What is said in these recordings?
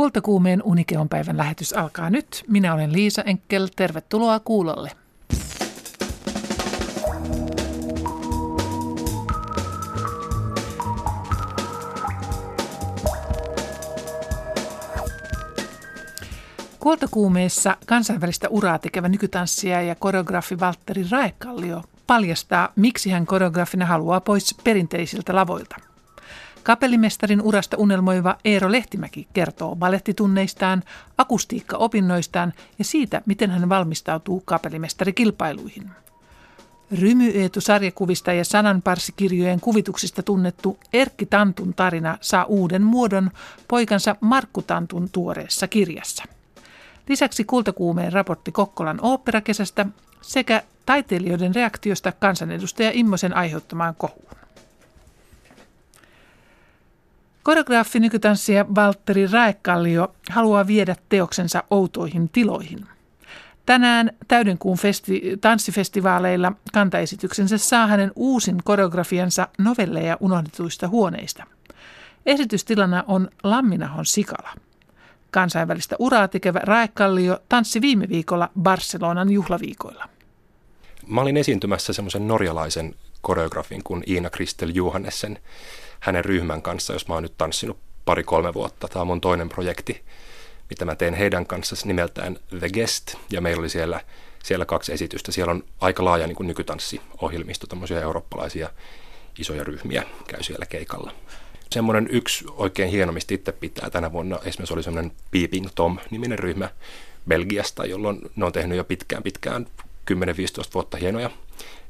Kultakuumeen Unikeon päivän lähetys alkaa nyt. Minä olen Liisa Enkel. Tervetuloa kuulolle. Kultakuumeessa kansainvälistä uraa tekevä nykytanssija ja koreografi Valtteri Raekallio paljastaa, miksi hän koreografina haluaa pois perinteisiltä lavoilta – Kapellimestarin urasta unelmoiva Eero Lehtimäki kertoo balettitunneistaan, akustiikkaopinnoistaan ja siitä, miten hän valmistautuu kapellimestarikilpailuihin. Rymy Eetu sarjakuvista ja sananparsikirjojen kuvituksista tunnettu Erkki Tantun tarina saa uuden muodon poikansa Markku Tantun tuoreessa kirjassa. Lisäksi kultakuumeen raportti Kokkolan oopperakesästä sekä taiteilijoiden reaktiosta kansanedustaja Immosen aiheuttamaan kohuun. Koreograafi nykytanssija Valtteri Raekallio haluaa viedä teoksensa outoihin tiloihin. Tänään täydenkuun festi- tanssifestivaaleilla kantaesityksensä saa hänen uusin koreografiansa novelleja unohdetuista huoneista. Esitystilana on Lamminahon Sikala. Kansainvälistä uraa tekevä Raekallio tanssi viime viikolla Barcelonan juhlaviikoilla. Mä olin esiintymässä semmoisen norjalaisen koreografin kuin Iina Kristel Johannessen hänen ryhmän kanssa, jos mä oon nyt tanssinut pari-kolme vuotta. Tämä on mun toinen projekti, mitä mä teen heidän kanssa nimeltään The Guest, ja meillä oli siellä, siellä kaksi esitystä. Siellä on aika laaja niin nykytanssiohjelmisto, tämmöisiä eurooppalaisia isoja ryhmiä käy siellä keikalla. Semmoinen yksi oikein hieno, mistä itse pitää tänä vuonna, esimerkiksi oli semmoinen Peeping Tom-niminen ryhmä Belgiasta, jolloin ne on tehnyt jo pitkään pitkään 10-15 vuotta hienoja,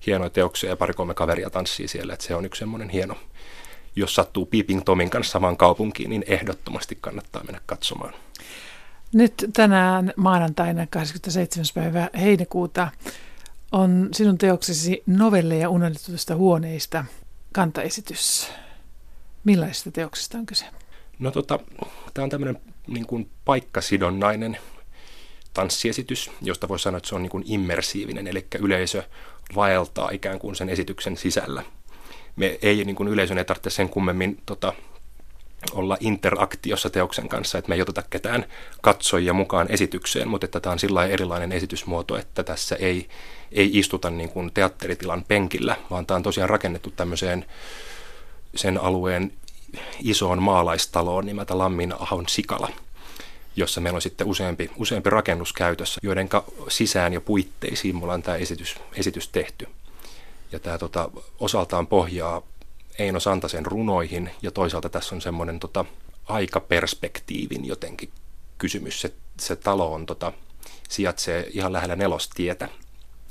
hienoja teoksia ja pari-kolme kaveria tanssii siellä, että se on yksi semmoinen hieno, jos sattuu Peeping Tomin kanssa samaan kaupunkiin, niin ehdottomasti kannattaa mennä katsomaan. Nyt tänään maanantaina 27. päivä heinäkuuta on sinun teoksesi novelleja unohdetuista huoneista kantaesitys. Millaisista teoksista on kyse? No tota, tämä on tämmöinen niin kuin paikkasidonnainen tanssiesitys, josta voi sanoa, että se on niin kuin immersiivinen, eli yleisö vaeltaa ikään kuin sen esityksen sisällä – me ei niin kuin yleisön ei tarvitse sen kummemmin tota, olla interaktiossa teoksen kanssa, että me ei oteta ketään katsojia mukaan esitykseen, mutta että tämä on sillä erilainen esitysmuoto, että tässä ei, ei istuta niin kuin teatteritilan penkillä, vaan tämä on tosiaan rakennettu tämmöiseen sen alueen isoon maalaistaloon nimeltä Lammin Ahon Sikala, jossa meillä on sitten useampi, useampi rakennus käytössä, joiden sisään ja puitteisiin mulla on tämä esitys, esitys tehty. Ja tämä tota, osaltaan pohjaa Eino Santasen runoihin ja toisaalta tässä on semmoinen tota, aikaperspektiivin jotenkin kysymys. Se, se talo on, tota, sijaitsee ihan lähellä nelostietä,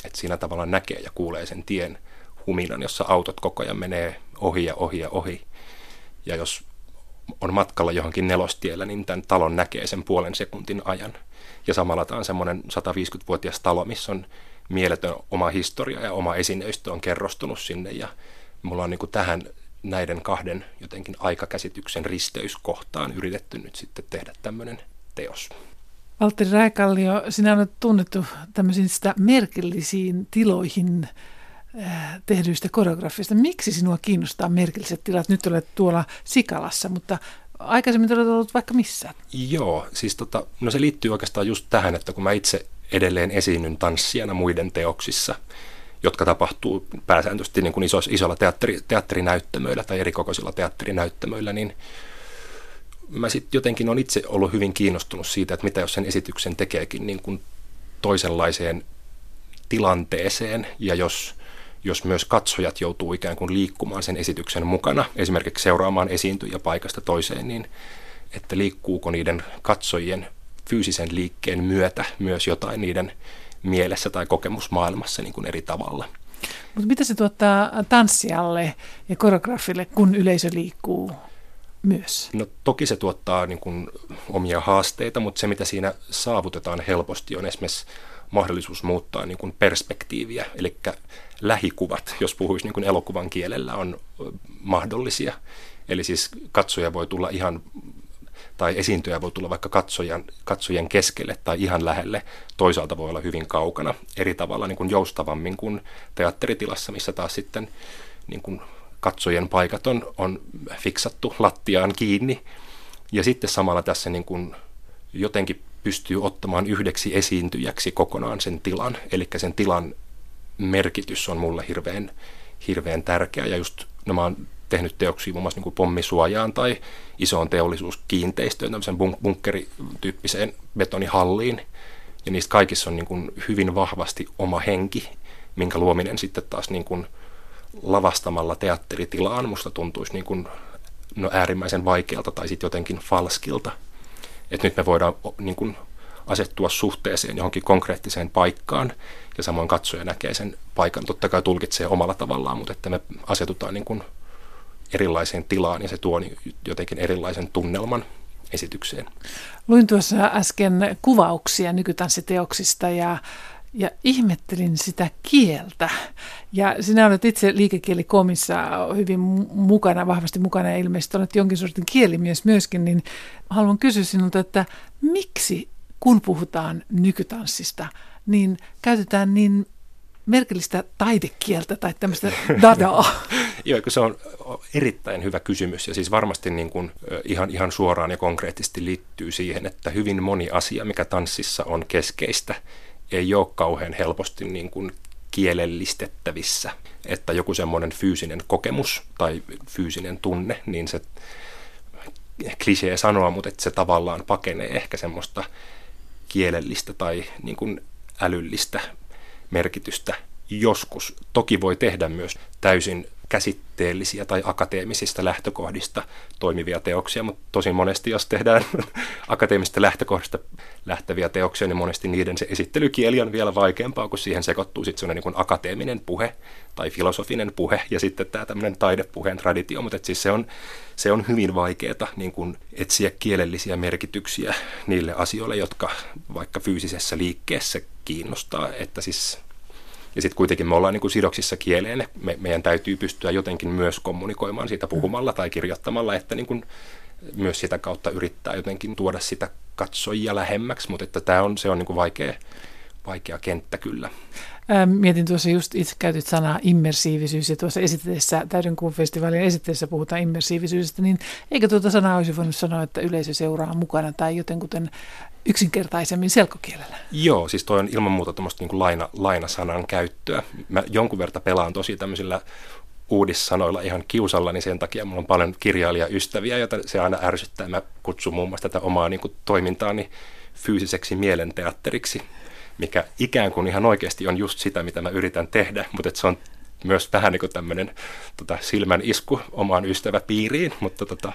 että siinä tavalla näkee ja kuulee sen tien huminan, jossa autot koko ajan menee ohi ja ohi ja ohi. Ja jos on matkalla johonkin nelostiellä, niin tämän talon näkee sen puolen sekuntin ajan. Ja samalla tämä on semmoinen 150-vuotias talo, missä on mieletön oma historia ja oma esineistö on kerrostunut sinne ja mulla on niin kuin tähän näiden kahden jotenkin aikakäsityksen risteyskohtaan yritetty nyt sitten tehdä tämmöinen teos. Valtteri Räikallio, sinä olet tunnettu tämmöisistä merkillisiin tiloihin äh, tehdyistä koreografista. Miksi sinua kiinnostaa merkilliset tilat? Nyt olet tuolla Sikalassa, mutta aikaisemmin olet ollut vaikka missä. Joo, siis tota, no se liittyy oikeastaan just tähän, että kun mä itse edelleen esiinnyn tanssijana muiden teoksissa, jotka tapahtuu pääsääntöisesti niin kuin iso, isolla teatteri, teatterinäyttämöillä tai erikokoisilla teatterinäyttämöillä, niin mä sitten jotenkin on itse ollut hyvin kiinnostunut siitä, että mitä jos sen esityksen tekeekin niin kuin toisenlaiseen tilanteeseen ja jos, jos myös katsojat joutuu ikään kuin liikkumaan sen esityksen mukana, esimerkiksi seuraamaan esiintyjä paikasta toiseen, niin että liikkuuko niiden katsojien fyysisen liikkeen myötä myös jotain niiden mielessä tai kokemusmaailmassa niin kuin eri tavalla. Mutta mitä se tuottaa tanssijalle ja koreografille, kun yleisö liikkuu myös? No toki se tuottaa niin kuin omia haasteita, mutta se mitä siinä saavutetaan helposti on esimerkiksi mahdollisuus muuttaa niin kuin perspektiiviä, eli lähikuvat, jos puhuisi niin kuin elokuvan kielellä, on mahdollisia. Eli siis katsoja voi tulla ihan tai esiintyjä voi tulla vaikka katsojan, katsojen keskelle tai ihan lähelle. Toisaalta voi olla hyvin kaukana eri tavalla niin kuin joustavammin kuin teatteritilassa, missä taas sitten niin kuin katsojen paikat on, on fiksattu lattiaan kiinni. Ja sitten samalla tässä niin kuin jotenkin pystyy ottamaan yhdeksi esiintyjäksi kokonaan sen tilan. Eli sen tilan merkitys on mulle hirveän, hirveän tärkeä. Ja just no mä oon tehnyt teoksia muun muassa niin pommisuojaan tai isoon teollisuuskiinteistöön, tämmöisen bunkkerityyppiseen betonihalliin. Ja niistä kaikissa on niin kuin hyvin vahvasti oma henki, minkä luominen sitten taas niin kuin lavastamalla teatteritilaan musta tuntuisi niin kuin, no, äärimmäisen vaikealta tai sitten jotenkin falskilta. Että nyt me voidaan niin kuin, asettua suhteeseen johonkin konkreettiseen paikkaan ja samoin katsoja näkee sen paikan. Totta kai tulkitsee omalla tavallaan, mutta että me asetutaan niin kuin erilaiseen tilaan ja se tuo jotenkin erilaisen tunnelman esitykseen. Luin tuossa äsken kuvauksia nykytanssiteoksista ja ja ihmettelin sitä kieltä. Ja sinä olet itse liikekielikomissa hyvin mukana, vahvasti mukana ja ilmeisesti olet jonkin sortin kielimies myöskin, niin haluan kysyä sinulta, että miksi kun puhutaan nykytanssista, niin käytetään niin merkillistä taidekieltä tai tämmöistä dadaa? Joo, se on erittäin hyvä kysymys ja siis varmasti niin kuin ihan, ihan suoraan ja konkreettisesti liittyy siihen, että hyvin moni asia, mikä tanssissa on keskeistä, ei ole kauhean helposti niin kuin kielellistettävissä. Että joku semmoinen fyysinen kokemus tai fyysinen tunne, niin se klisee sanoa, mutta että se tavallaan pakenee ehkä semmoista kielellistä tai niin kuin älyllistä merkitystä joskus. Toki voi tehdä myös täysin käsitteellisiä tai akateemisista lähtökohdista toimivia teoksia, mutta tosi monesti, jos tehdään akateemisista lähtökohdista lähteviä teoksia, niin monesti niiden se esittelykieli on vielä vaikeampaa, kun siihen sekoittuu sitten sellainen niin akateeminen puhe tai filosofinen puhe ja sitten tämä tämmöinen taidepuheen traditio, mutta siis se on, se on hyvin vaikeaa niin kuin etsiä kielellisiä merkityksiä niille asioille, jotka vaikka fyysisessä liikkeessä kiinnostaa, että siis ja sitten kuitenkin me ollaan niin kuin sidoksissa kieleen. Me, meidän täytyy pystyä jotenkin myös kommunikoimaan siitä puhumalla tai kirjoittamalla, että niin kuin myös sitä kautta yrittää jotenkin tuoda sitä katsojia lähemmäksi, mutta että tämä on, se on niin kuin vaikea, vaikea kenttä kyllä. Mietin tuossa just itse käytit sanaa immersiivisyys ja tuossa esitteessä, täydenkuun festivaalin esitteessä puhutaan immersiivisyydestä, niin eikö tuota sanaa olisi voinut sanoa, että yleisö seuraa mukana tai jotenkuten yksinkertaisemmin selkokielellä? Joo, siis toi on ilman muuta tuommoista niin laina, lainasanan käyttöä. Mä jonkun verran pelaan tosi tämmöisillä uudissanoilla ihan kiusalla, niin sen takia mulla on paljon kirjailijaystäviä, joita se aina ärsyttää. Mä kutsun muun muassa tätä omaa niin kuin, toimintaani fyysiseksi mielenteatteriksi, mikä ikään kuin ihan oikeasti on just sitä, mitä mä yritän tehdä, mutta se on myös vähän niin kuin tämmöinen tota, silmän isku omaan ystäväpiiriin, mutta tota,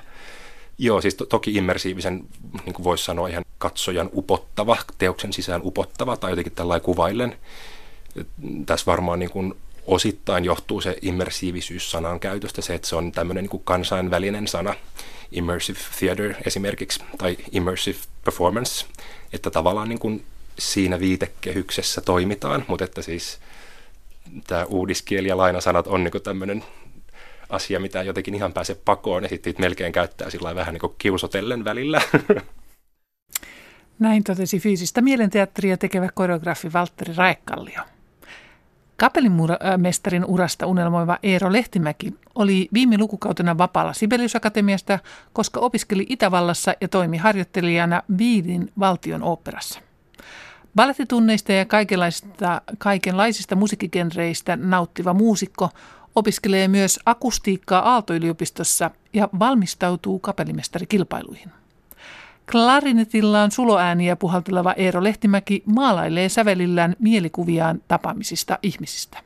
Joo, siis to- toki immersiivisen, niin kuin voisi sanoa, ihan katsojan upottava, teoksen sisään upottava tai jotenkin tällainen kuvaillen. Tässä varmaan niin kuin osittain johtuu se immersiivisyys sanan käytöstä, se, että se on tämmöinen niin kuin kansainvälinen sana, immersive theater esimerkiksi, tai immersive performance, että tavallaan niin kuin siinä viitekehyksessä toimitaan, mutta että siis tämä uudiskieli ja lainasanat on niin tämmöinen asia, mitä jotenkin ihan pääse pakoon, ja sitten melkein käyttää sillä vähän niin kuin kiusotellen välillä. Näin totesi fyysistä mielenteatteria tekevä koreografi Valtteri Raekkallio. Kapellimestarin urasta unelmoiva Eero Lehtimäki oli viime lukukautena vapaalla Sibelius Akatemiasta, koska opiskeli Itävallassa ja toimi harjoittelijana Viidin valtion oopperassa. Ballettitunneista ja kaikenlaisista, kaikenlaisista musiikkigenreistä nauttiva muusikko opiskelee myös akustiikkaa Aalto-yliopistossa ja valmistautuu kapellimestarikilpailuihin. Klarinetillaan suloääniä puhalteleva Eero Lehtimäki maalailee sävelillään mielikuviaan tapaamisista ihmisistä.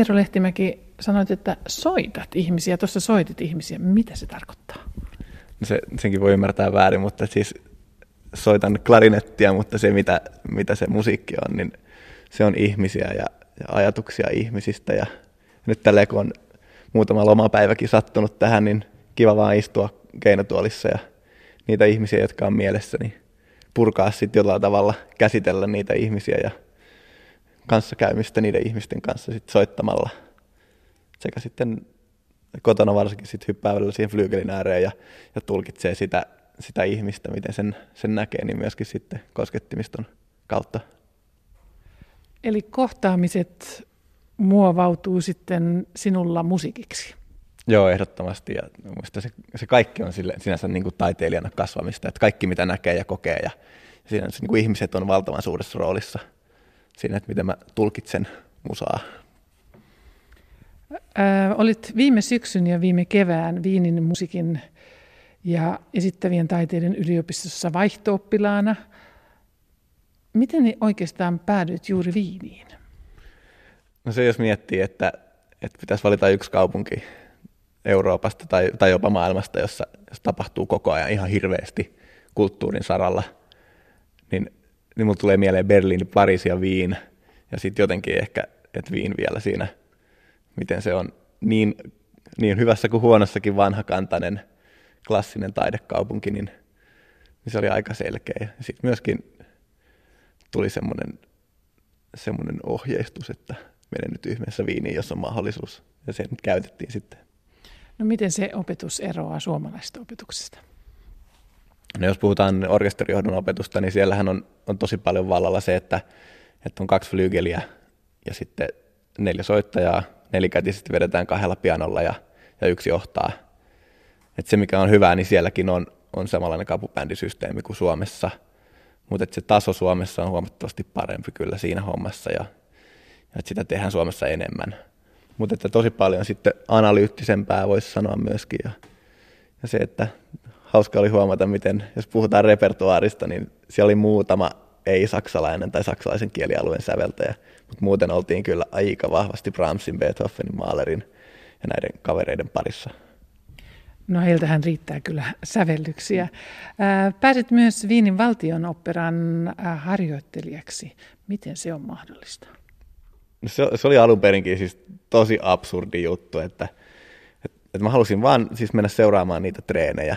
Eero Lehtimäki, sanoit, että soitat ihmisiä, tuossa soitit ihmisiä. Mitä se tarkoittaa? No se, senkin voi ymmärtää väärin, mutta siis soitan klarinettia, mutta se mitä, mitä se musiikki on, niin se on ihmisiä ja, ja ajatuksia ihmisistä. Ja nyt tällä kun on muutama lomapäiväkin sattunut tähän, niin kiva vaan istua keinotuolissa ja niitä ihmisiä, jotka on mielessä, niin purkaa sitten jollain tavalla, käsitellä niitä ihmisiä ja kanssakäymistä niiden ihmisten kanssa sit soittamalla. Sekä sitten kotona varsinkin sit hyppää välillä siihen flyygelin ääreen ja, ja tulkitsee sitä, sitä ihmistä, miten sen, sen näkee, niin myöskin sitten koskettimiston kautta. Eli kohtaamiset muovautuu sitten sinulla musiikiksi? Joo, ehdottomasti. Ja se, se kaikki on sille, sinänsä niin kuin taiteilijana kasvamista. Että kaikki, mitä näkee ja kokee. Ja, ja siinä niin kuin ihmiset on valtavan suuressa roolissa siinä, että miten mä tulkitsen musaa. Ää, olit viime syksyn ja viime kevään Viinin musiikin ja esittävien taiteiden yliopistossa vaihtooppilaana. Miten oikeastaan päädyit juuri Viiniin? No se jos miettii, että, että pitäisi valita yksi kaupunki Euroopasta tai, tai jopa maailmasta, jossa, jossa tapahtuu koko ajan ihan hirveästi kulttuurin saralla, niin, niin mulla tulee mieleen Berliini, Pariisi ja Viin. Ja sitten jotenkin ehkä, että Viin vielä siinä, miten se on niin, niin hyvässä kuin huonossakin vanhakantainen klassinen taidekaupunki, niin, niin se oli aika selkeä. Ja sitten myöskin tuli semmoinen, semmoinen ohjeistus, että mene nyt ihmeessä Viiniin, jos on mahdollisuus. Ja sen käytettiin sitten. No miten se opetus eroaa suomalaisesta opetuksesta? No jos puhutaan orkesterijohdon opetusta, niin siellähän on, on tosi paljon vallalla se, että, että on kaksi flygeliä ja sitten neljä soittajaa, nelikätisesti vedetään kahdella pianolla ja, ja yksi johtaa. Et se mikä on hyvää, niin sielläkin on, on samanlainen kapubändisysteemi kuin Suomessa, mutta se taso Suomessa on huomattavasti parempi kyllä siinä hommassa ja, ja sitä tehdään Suomessa enemmän. Mutta tosi paljon sitten analyyttisempää voisi sanoa myöskin. Ja, ja se, että hauska oli huomata, miten jos puhutaan repertuaarista, niin siellä oli muutama ei-saksalainen tai saksalaisen kielialueen säveltäjä, mutta muuten oltiin kyllä aika vahvasti Brahmsin, Beethovenin, Mahlerin ja näiden kavereiden parissa. No heiltähän riittää kyllä sävellyksiä. Pääsit myös Viinin valtionoperan harjoittelijaksi. Miten se on mahdollista? No se, se oli alun perinkin siis tosi absurdi juttu, että, että, että mä halusin vaan siis mennä seuraamaan niitä treenejä,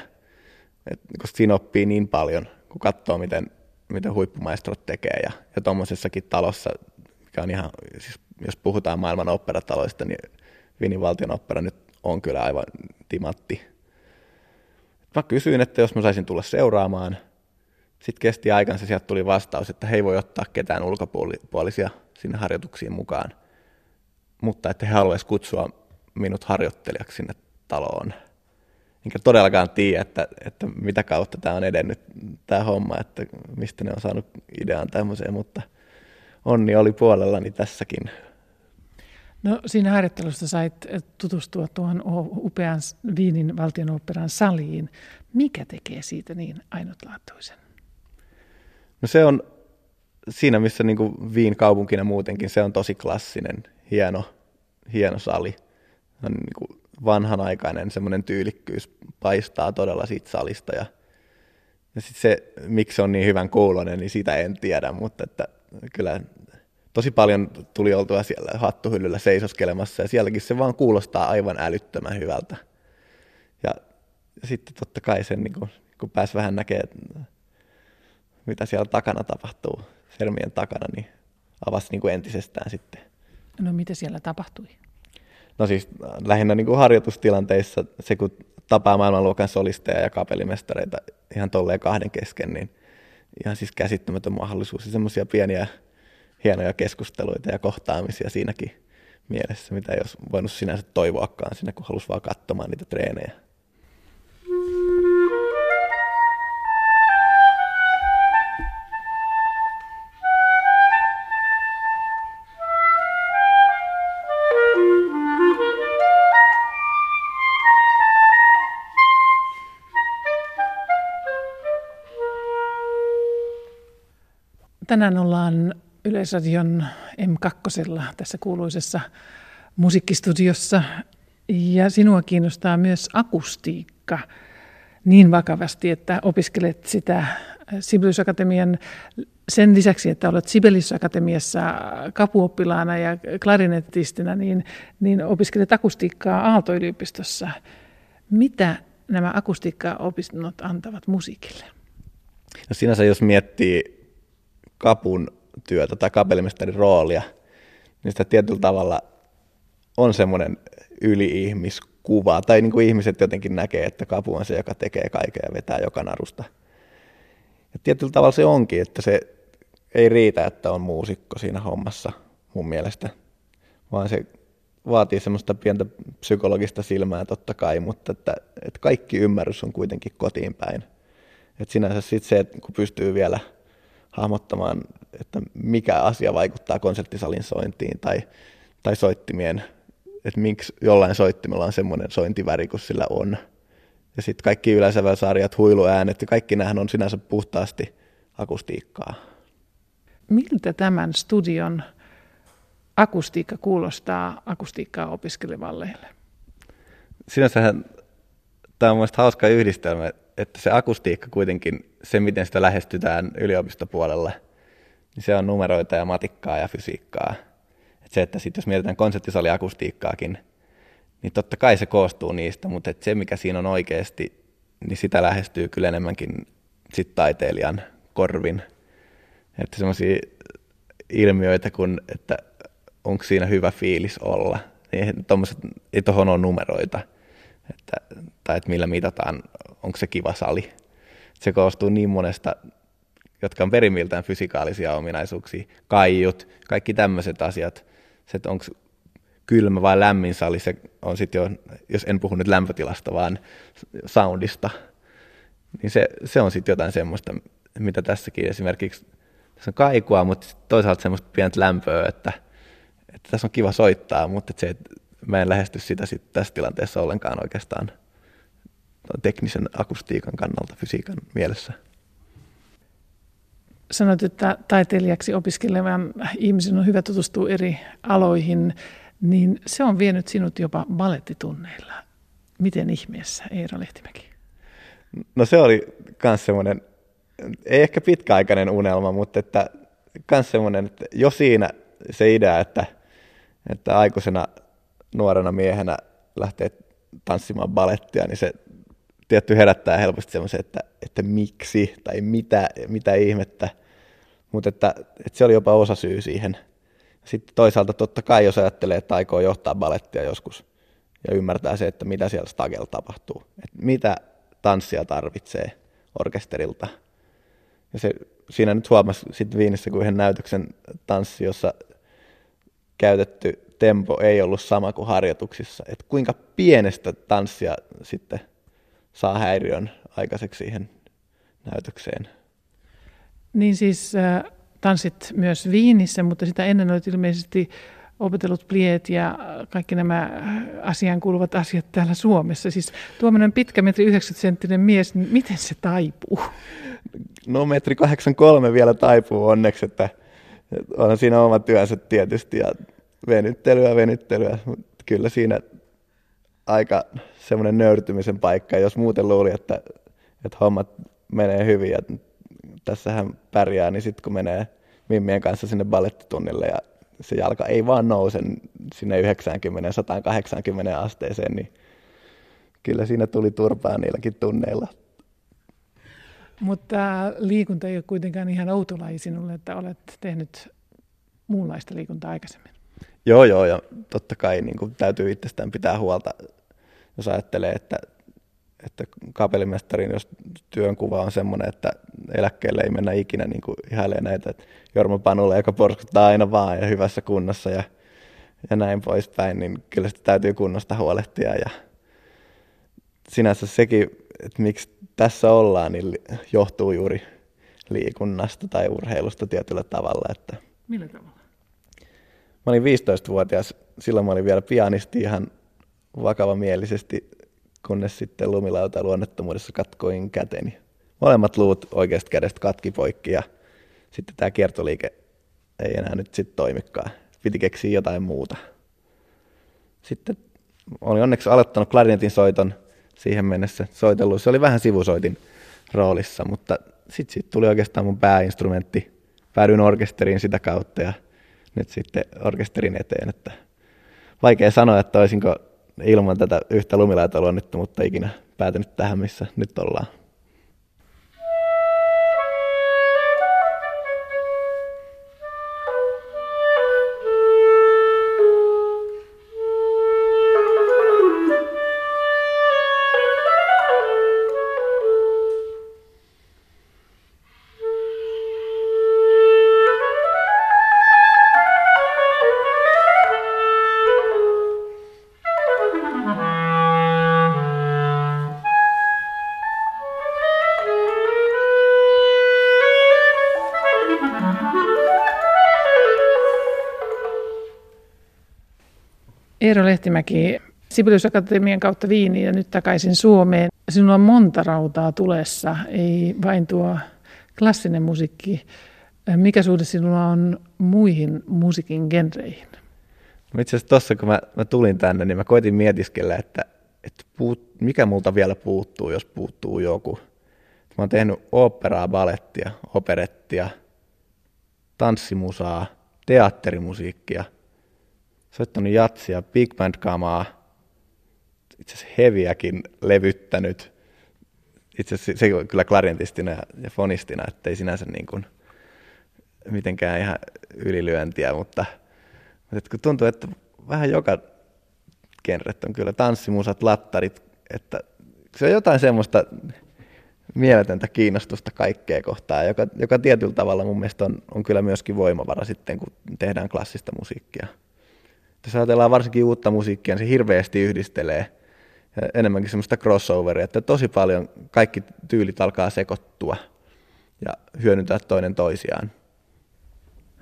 että, koska siinä oppii niin paljon, kun katsoo, miten, miten huippumaistrat tekee. Ja, ja tuommoisessakin talossa, mikä on ihan, siis jos puhutaan maailman operataloista, niin Vinin valtion opera nyt on kyllä aivan timatti. Mä kysyin, että jos mä saisin tulla seuraamaan, sitten kesti aikansa, sieltä tuli vastaus, että he ei voi ottaa ketään ulkopuolisia sinne harjoituksiin mukaan, mutta että he haluaisivat kutsua minut harjoittelijaksi sinne taloon. Enkä todellakaan tiedä, että, että mitä kautta tämä on edennyt, tämä homma, että mistä ne on saanut idean tämmöiseen, mutta onni oli puolellani tässäkin. No siinä harjoittelussa sait tutustua tuohon upean Viinin valtionoperan saliin. Mikä tekee siitä niin ainutlaatuisen? No se on siinä, missä niin kuin Viin kaupunkina muutenkin, se on tosi klassinen, hieno, hieno sali. On niin kuin vanhanaikainen semmoinen tyylikkyys paistaa todella siitä salista. Ja, ja sit se, miksi se on niin hyvän kuulonen, niin sitä en tiedä, mutta että kyllä tosi paljon tuli oltua siellä hattuhyllyllä seisoskelemassa ja sielläkin se vaan kuulostaa aivan älyttömän hyvältä. Ja, sitten totta kai sen, niin kun, kun pääsi vähän näkemään, mitä siellä takana tapahtuu, sermien takana, niin avasi niin entisestään sitten. No mitä siellä tapahtui? No siis äh, lähinnä niin kuin harjoitustilanteissa se, kun tapaa maailmanluokan solisteja ja kapellimestareita ihan tolleen kahden kesken, niin ihan siis käsittämätön mahdollisuus. Semmoisia pieniä hienoja keskusteluita ja kohtaamisia siinäkin mielessä, mitä ei olisi voinut sinänsä toivoakaan siinä, kun halusi vaan katsomaan niitä treenejä. Tänään ollaan Yleisradion M2 tässä kuuluisessa musiikkistudiossa ja sinua kiinnostaa myös akustiikka niin vakavasti, että opiskelet sitä Sibelius Akatemian sen lisäksi, että olet Sibelius Akatemiassa kapuoppilaana ja klarinettistina, niin, niin opiskelet akustiikkaa Aalto-yliopistossa. Mitä nämä akustiikka-opinnot antavat musiikille? No sinänsä jos miettii kapun työtä tai kapellimestarin roolia, niin sitä tietyllä tavalla on semmoinen yli-ihmiskuva, tai niin kuin ihmiset jotenkin näkee, että kapu on se, joka tekee kaikkea ja vetää joka narusta. Ja tietyllä tavalla se onkin, että se ei riitä, että on muusikko siinä hommassa mun mielestä, vaan se vaatii semmoista pientä psykologista silmää totta kai, mutta että, että kaikki ymmärrys on kuitenkin kotiin päin. Et sinänsä sitten se, että kun pystyy vielä hahmottamaan, että mikä asia vaikuttaa konserttisalin sointiin tai, tai soittimien, että miksi jollain soittimella on semmoinen sointiväri kuin sillä on. Ja sitten kaikki yleisäväsarjat, huiluäänet ja kaikki nämähän on sinänsä puhtaasti akustiikkaa. Miltä tämän studion akustiikka kuulostaa akustiikkaa opiskelevalle? Sinänsähän tämä on mielestäni hauska yhdistelmä, että se akustiikka kuitenkin, se miten sitä lähestytään yliopistopuolella, niin se on numeroita ja matikkaa ja fysiikkaa. Et se, että sitten jos mietitään konserttisaliakustiikkaakin, niin totta kai se koostuu niistä, mutta et se mikä siinä on oikeasti, niin sitä lähestyy kyllä enemmänkin sit taiteilijan korvin. Että semmoisia ilmiöitä kuin, että onko siinä hyvä fiilis olla, niin tommoset, ei tuohon ole numeroita, että, tai että millä mitataan, onko se kiva sali. Se koostuu niin monesta, jotka on perimiltään fysikaalisia ominaisuuksia, kaiut, kaikki tämmöiset asiat, se, että onko kylmä vai lämmin sali, se on sitten jo, jos en puhu nyt lämpötilasta, vaan soundista, niin se, se on sitten jotain semmoista, mitä tässäkin esimerkiksi, tässä on kaikua, mutta toisaalta semmoista pientä lämpöä, että, että tässä on kiva soittaa, mutta se, mä en lähesty sitä sit tässä tilanteessa ollenkaan oikeastaan teknisen akustiikan kannalta fysiikan mielessä. Sanoit, että taiteilijaksi opiskelevan ihmisen on hyvä tutustua eri aloihin, niin se on vienyt sinut jopa balettitunneilla. Miten ihmeessä, Eero Lehtimäki? No se oli myös semmoinen, ei ehkä pitkäaikainen unelma, mutta että myös semmoinen, että jo siinä se idea, että, että aikuisena nuorena miehenä lähtee tanssimaan balettia, niin se tietty herättää helposti semmoisen, että, että miksi tai mitä, mitä ihmettä. Mutta että, että se oli jopa osa syy siihen. Sitten toisaalta totta kai, jos ajattelee, että aikoo johtaa balettia joskus ja ymmärtää se, että mitä siellä stagella tapahtuu, että mitä tanssia tarvitsee orkesterilta. Ja se, siinä nyt huomasi sitten Viinissä, kun yhden näytöksen tanssi, jossa käytetty tempo ei ollut sama kuin harjoituksissa. Että kuinka pienestä tanssia sitten saa häiriön aikaiseksi siihen näytökseen. Niin siis äh, tanssit myös Viinissä, mutta sitä ennen olet ilmeisesti opetellut pliet ja kaikki nämä asiaan kuuluvat asiat täällä Suomessa. Siis tuommoinen pitkä metri 90 senttinen mies, niin miten se taipuu? No metri 83 vielä taipuu onneksi, että on siinä oma työnsä tietysti ja venyttelyä, venyttelyä, mutta kyllä siinä aika semmoinen nöyrtymisen paikka, jos muuten luuli, että, että hommat menee hyvin ja tässähän pärjää, niin sitten kun menee Mimmien kanssa sinne ballettitunnille ja se jalka ei vaan nouse sinne 90-180 asteeseen, niin kyllä siinä tuli turpaa niilläkin tunneilla. Mutta liikunta ei ole kuitenkaan ihan outo laji sinulle, että olet tehnyt muunlaista liikuntaa aikaisemmin. Joo, joo, ja totta kai niin kuin täytyy itsestään pitää huolta, jos ajattelee, että, että kapellimestarin, jos työnkuva on semmoinen, että eläkkeelle ei mennä ikinä niin kuin ihailee näitä, että Jorma Panulle, joka porskuttaa aina vaan ja hyvässä kunnossa ja, ja näin poispäin, niin kyllä sitä täytyy kunnosta huolehtia ja sinänsä sekin, että miksi tässä ollaan, niin johtuu juuri liikunnasta tai urheilusta tietyllä tavalla. Että Millä tavalla? Mä olin 15-vuotias, silloin mä olin vielä pianisti ihan vakavamielisesti, kunnes sitten luonnettomuudessa katkoin käteni. Molemmat luut oikeasta kädestä katki poikki ja sitten tämä kiertoliike ei enää nyt sitten toimikaan. Piti keksiä jotain muuta. sitten olin onneksi aloittanut klarinetin soiton siihen mennessä soitellut. Se oli vähän sivusoitin roolissa, mutta sitten sit tuli oikeastaan mun pääinstrumentti. Päädyin orkesteriin sitä kautta ja nyt sitten orkesterin eteen. Että vaikea sanoa, että olisinko ilman tätä yhtä lumilaitoa nyt, mutta ikinä päätynyt tähän, missä nyt ollaan. Eero Lehtimäki Sibelius Akatemian kautta Viiniin ja nyt takaisin Suomeen. Sinulla on monta rautaa tulessa, ei vain tuo klassinen musiikki. Mikä suhde sinulla on muihin musiikin genreihin? No itse asiassa tuossa, kun mä, mä tulin tänne, niin mä koitin mietiskellä, että, että puut, mikä multa vielä puuttuu, jos puuttuu joku. Mä oon tehnyt operaa, balettia, operettia, tanssimusaa, teatterimusiikkia – soittanut jatsia, big band kamaa, itse asiassa heviäkin levyttänyt. Itse asiassa se kyllä klarientistina ja fonistina, että ei sinänsä niin kuin mitenkään ihan ylilyöntiä, mutta, mutta kun tuntuu, että vähän joka genret on kyllä tanssimusat, lattarit, että se on jotain semmoista mieletöntä kiinnostusta kaikkea kohtaa, joka, joka tietyllä tavalla mun mielestä on, on kyllä myöskin voimavara sitten, kun tehdään klassista musiikkia jos ajatellaan varsinkin uutta musiikkia, niin se hirveästi yhdistelee enemmänkin semmoista crossoveria, että tosi paljon kaikki tyylit alkaa sekoittua ja hyödyntää toinen toisiaan.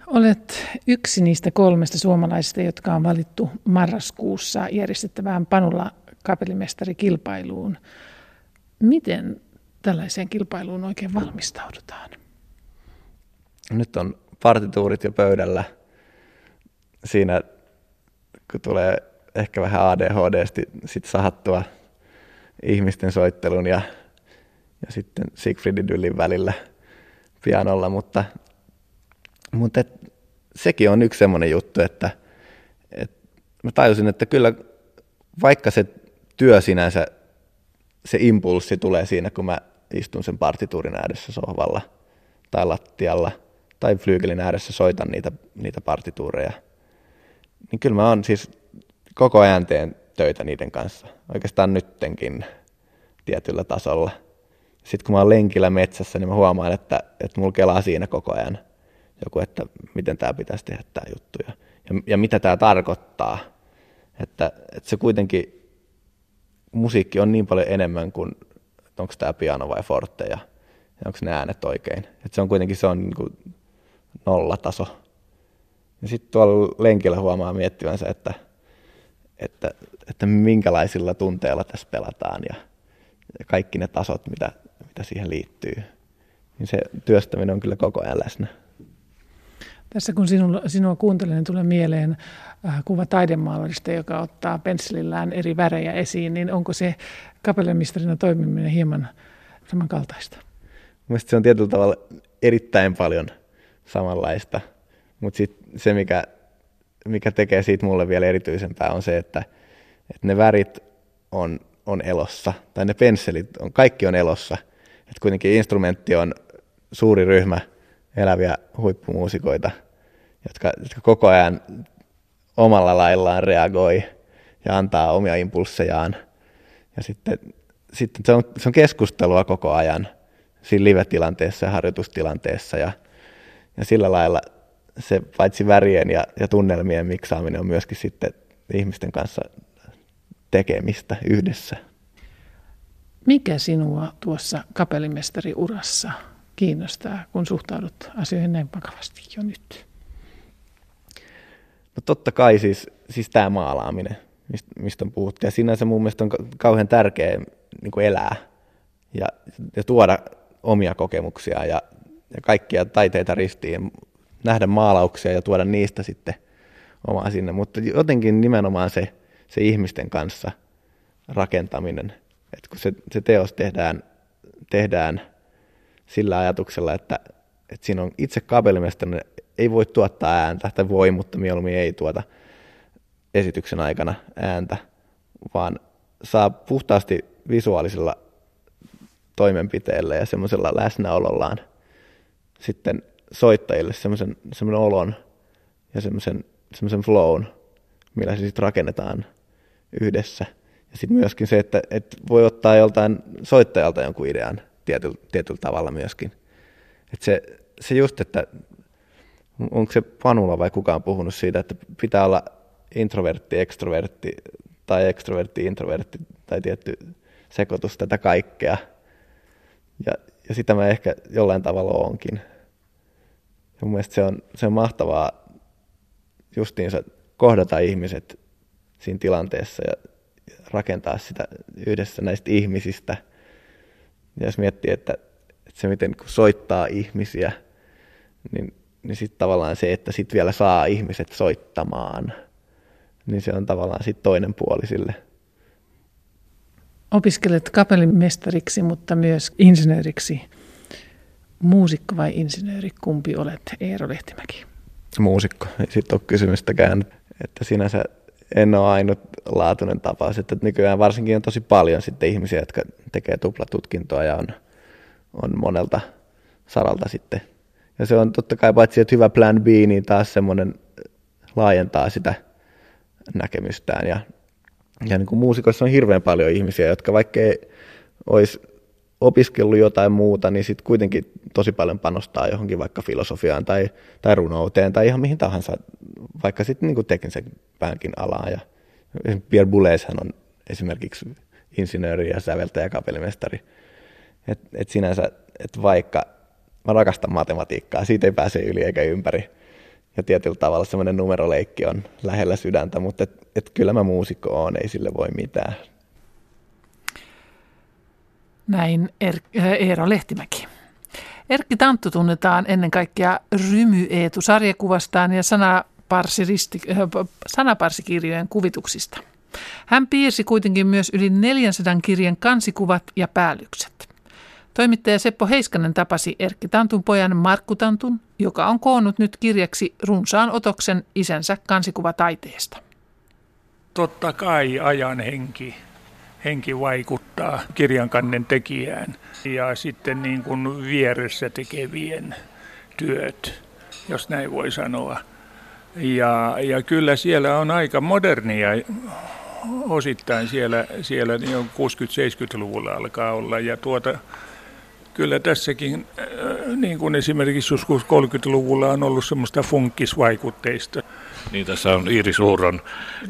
Olet yksi niistä kolmesta suomalaisista, jotka on valittu marraskuussa järjestettävään Panulla kapellimestarikilpailuun. Miten tällaiseen kilpailuun oikein valmistaudutaan? Nyt on partituurit jo pöydällä. Siinä kun tulee ehkä vähän ADHD sit sahattua ihmisten soittelun ja, ja sitten Siegfriedin Dyllin välillä pianolla, mutta, mutta et, sekin on yksi semmoinen juttu, että et mä tajusin, että kyllä vaikka se työ sinänsä, se impulssi tulee siinä, kun mä istun sen partituurin ääressä sohvalla tai lattialla tai flyykelin ääressä soitan niitä, niitä partituureja – niin kyllä mä oon siis koko ajan teen töitä niiden kanssa. Oikeastaan nyttenkin tietyllä tasolla. Sitten kun mä oon lenkillä metsässä, niin mä huomaan, että, että mulla kelaa siinä koko ajan joku, että miten tämä pitäisi tehdä tämä juttu ja, ja, ja mitä tämä tarkoittaa. Että, että se kuitenkin, musiikki on niin paljon enemmän kuin, onko tämä piano vai forte ja, ja onko ne äänet oikein. Että se on kuitenkin se on niin kuin nollataso ja sitten tuolla lenkillä huomaa miettivänsä, että, että, että minkälaisilla tunteilla tässä pelataan ja, ja kaikki ne tasot, mitä, mitä siihen liittyy. Niin se työstäminen on kyllä koko ajan läsnä. Tässä kun sinua, sinua kuuntelen, niin tulee mieleen äh, kuva taidemaalarista, joka ottaa pensselillään eri värejä esiin, niin onko se kapellemistarina toimiminen hieman samankaltaista? Mielestäni se on tietyllä tavalla erittäin paljon samanlaista – mutta sitten se, mikä, mikä tekee siitä mulle vielä erityisempää, on se, että, että ne värit on, on elossa, tai ne pensselit, on, kaikki on elossa. Et kuitenkin instrumentti on suuri ryhmä eläviä huippumuusikoita, jotka, jotka koko ajan omalla laillaan reagoi ja antaa omia impulssejaan. Ja sitten, sitten se, on, se on keskustelua koko ajan siinä live-tilanteessa ja harjoitustilanteessa. Ja, ja sillä lailla se paitsi värien ja, ja tunnelmien miksaaminen on myöskin sitten ihmisten kanssa tekemistä yhdessä. Mikä sinua tuossa kapellimestariurassa kiinnostaa, kun suhtaudut asioihin näin vakavasti jo nyt? No totta kai siis, siis tämä maalaaminen, mistä, on puhuttu. Ja sinänsä mun mielestä on kauhean tärkeää niin kuin elää ja, ja tuoda omia kokemuksia ja, ja kaikkia taiteita ristiin nähdä maalauksia ja tuoda niistä sitten omaa sinne. Mutta jotenkin nimenomaan se, se ihmisten kanssa rakentaminen. Et kun se, se teos tehdään, tehdään sillä ajatuksella, että, että siinä on itse kapelimestarinen, ei voi tuottaa ääntä, tai voi, mutta mieluummin ei tuota esityksen aikana ääntä, vaan saa puhtaasti visuaalisella toimenpiteellä ja semmoisella läsnäolollaan sitten soittajille semmoisen, olon ja semmoisen, semmoisen flown, millä se sitten rakennetaan yhdessä. Ja sitten myöskin se, että, että voi ottaa joltain soittajalta jonkun idean tietyllä, tietyllä tavalla myöskin. Että se, se just, että onko se Panula vai kukaan puhunut siitä, että pitää olla introvertti, ekstrovertti tai ekstrovertti, introvertti tai tietty sekoitus tätä kaikkea. Ja, ja sitä mä ehkä jollain tavalla onkin. Mun mielestä se on, se on mahtavaa justiinsa kohdata ihmiset siinä tilanteessa ja rakentaa sitä yhdessä näistä ihmisistä. Ja jos miettii, että, että se miten kun soittaa ihmisiä, niin, niin sitten tavallaan se, että sitten vielä saa ihmiset soittamaan, niin se on tavallaan sitten toinen puoli sille. Opiskelet kapellimestariksi, mutta myös insinööriksi. Muusikko vai insinööri, kumpi olet, Eero Lehtimäki? Muusikko, ei sitten ole kysymystäkään, että sinänsä en ole ainutlaatuinen tapaus, että nykyään varsinkin on tosi paljon sitten ihmisiä, jotka tekee tuplatutkintoa ja on, on monelta saralta sitten. Ja se on totta kai paitsi, että hyvä plan B, niin taas semmoinen laajentaa sitä näkemystään. Ja, ja niin kuin muusikoissa on hirveän paljon ihmisiä, jotka vaikka ei olisi opiskellut jotain muuta, niin sitten kuitenkin tosi paljon panostaa johonkin vaikka filosofiaan tai, tai runouteen tai ihan mihin tahansa, vaikka sitten niin teknisen päänkin alaan. Ja Pierre Boulez on esimerkiksi insinööri ja säveltäjä ja kapellimestari. Et, et sinänsä, että vaikka mä rakastan matematiikkaa, siitä ei pääse yli eikä ympäri. Ja tietyllä tavalla semmoinen numeroleikki on lähellä sydäntä, mutta et, et kyllä mä muusikko oon, ei sille voi mitään. Näin er- äh, Eero Lehtimäki. Erkki Tanttu tunnetaan ennen kaikkea Rymy sarjakuvastaan ja äh, sanaparsikirjojen kuvituksista. Hän piirsi kuitenkin myös yli 400 kirjan kansikuvat ja päällykset. Toimittaja Seppo Heiskanen tapasi Erkki Tantun pojan Markku Tantun, joka on koonnut nyt kirjaksi runsaan otoksen isänsä kansikuvataiteesta. Totta kai ajan henki henki vaikuttaa kirjankannen tekijään ja sitten niin kuin vieressä tekevien työt, jos näin voi sanoa. Ja, ja kyllä siellä on aika modernia osittain siellä, siellä niin 60-70-luvulla alkaa olla. Ja tuota, kyllä tässäkin, äh, niin kuin esimerkiksi joskus 30-luvulla on ollut semmoista funkisvaikutteista. Niin tässä on Iiri Suuron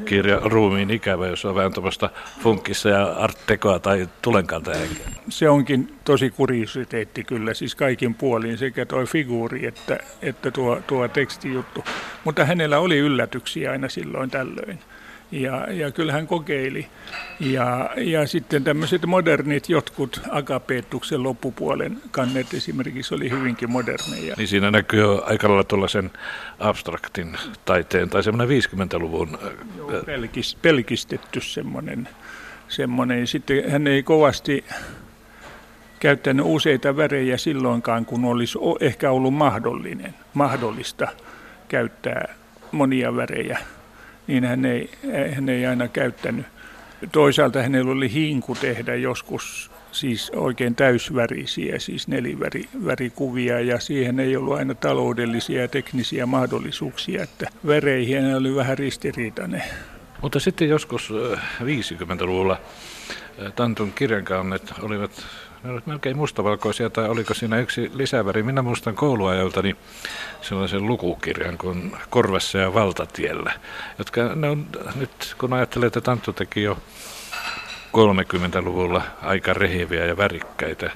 kirja Ruumiin ikävä, jossa on vähän tuommoista funkissa ja arttekoa tai tulenkantahenkeä. Se onkin tosi kuriositeetti kyllä, siis kaikin puolin sekä tuo figuuri että, että tuo, tuo tekstijuttu. Mutta hänellä oli yllätyksiä aina silloin tällöin ja, ja kyllä hän kokeili. Ja, ja sitten tämmöiset modernit jotkut akapeetuksen loppupuolen kannet esimerkiksi oli hyvinkin moderneja. Niin siinä näkyy jo aika lailla tuollaisen abstraktin taiteen tai semmoinen 50-luvun... Joo, pelkis, pelkistetty semmoinen. semmoinen. Sitten hän ei kovasti käyttänyt useita värejä silloinkaan, kun olisi ehkä ollut mahdollinen, mahdollista käyttää monia värejä niin hän ei, hän ei aina käyttänyt. Toisaalta hänellä oli hinku tehdä joskus siis oikein täysvärisiä, siis nelivärikuvia, ja siihen ei ollut aina taloudellisia ja teknisiä mahdollisuuksia, että väreihin oli vähän ristiriitainen. Mutta sitten joskus 50-luvulla äh, äh, Tantun kirjankannet olivat ne olivat melkein mustavalkoisia, tai oliko siinä yksi lisäväri. Minä muistan kouluajaltani sellaisen lukukirjan kuin Korvessa ja valtatiellä, jotka ne on nyt, kun ajattelee, että Tanttu teki jo 30-luvulla aika rehiviä ja värikkäitä,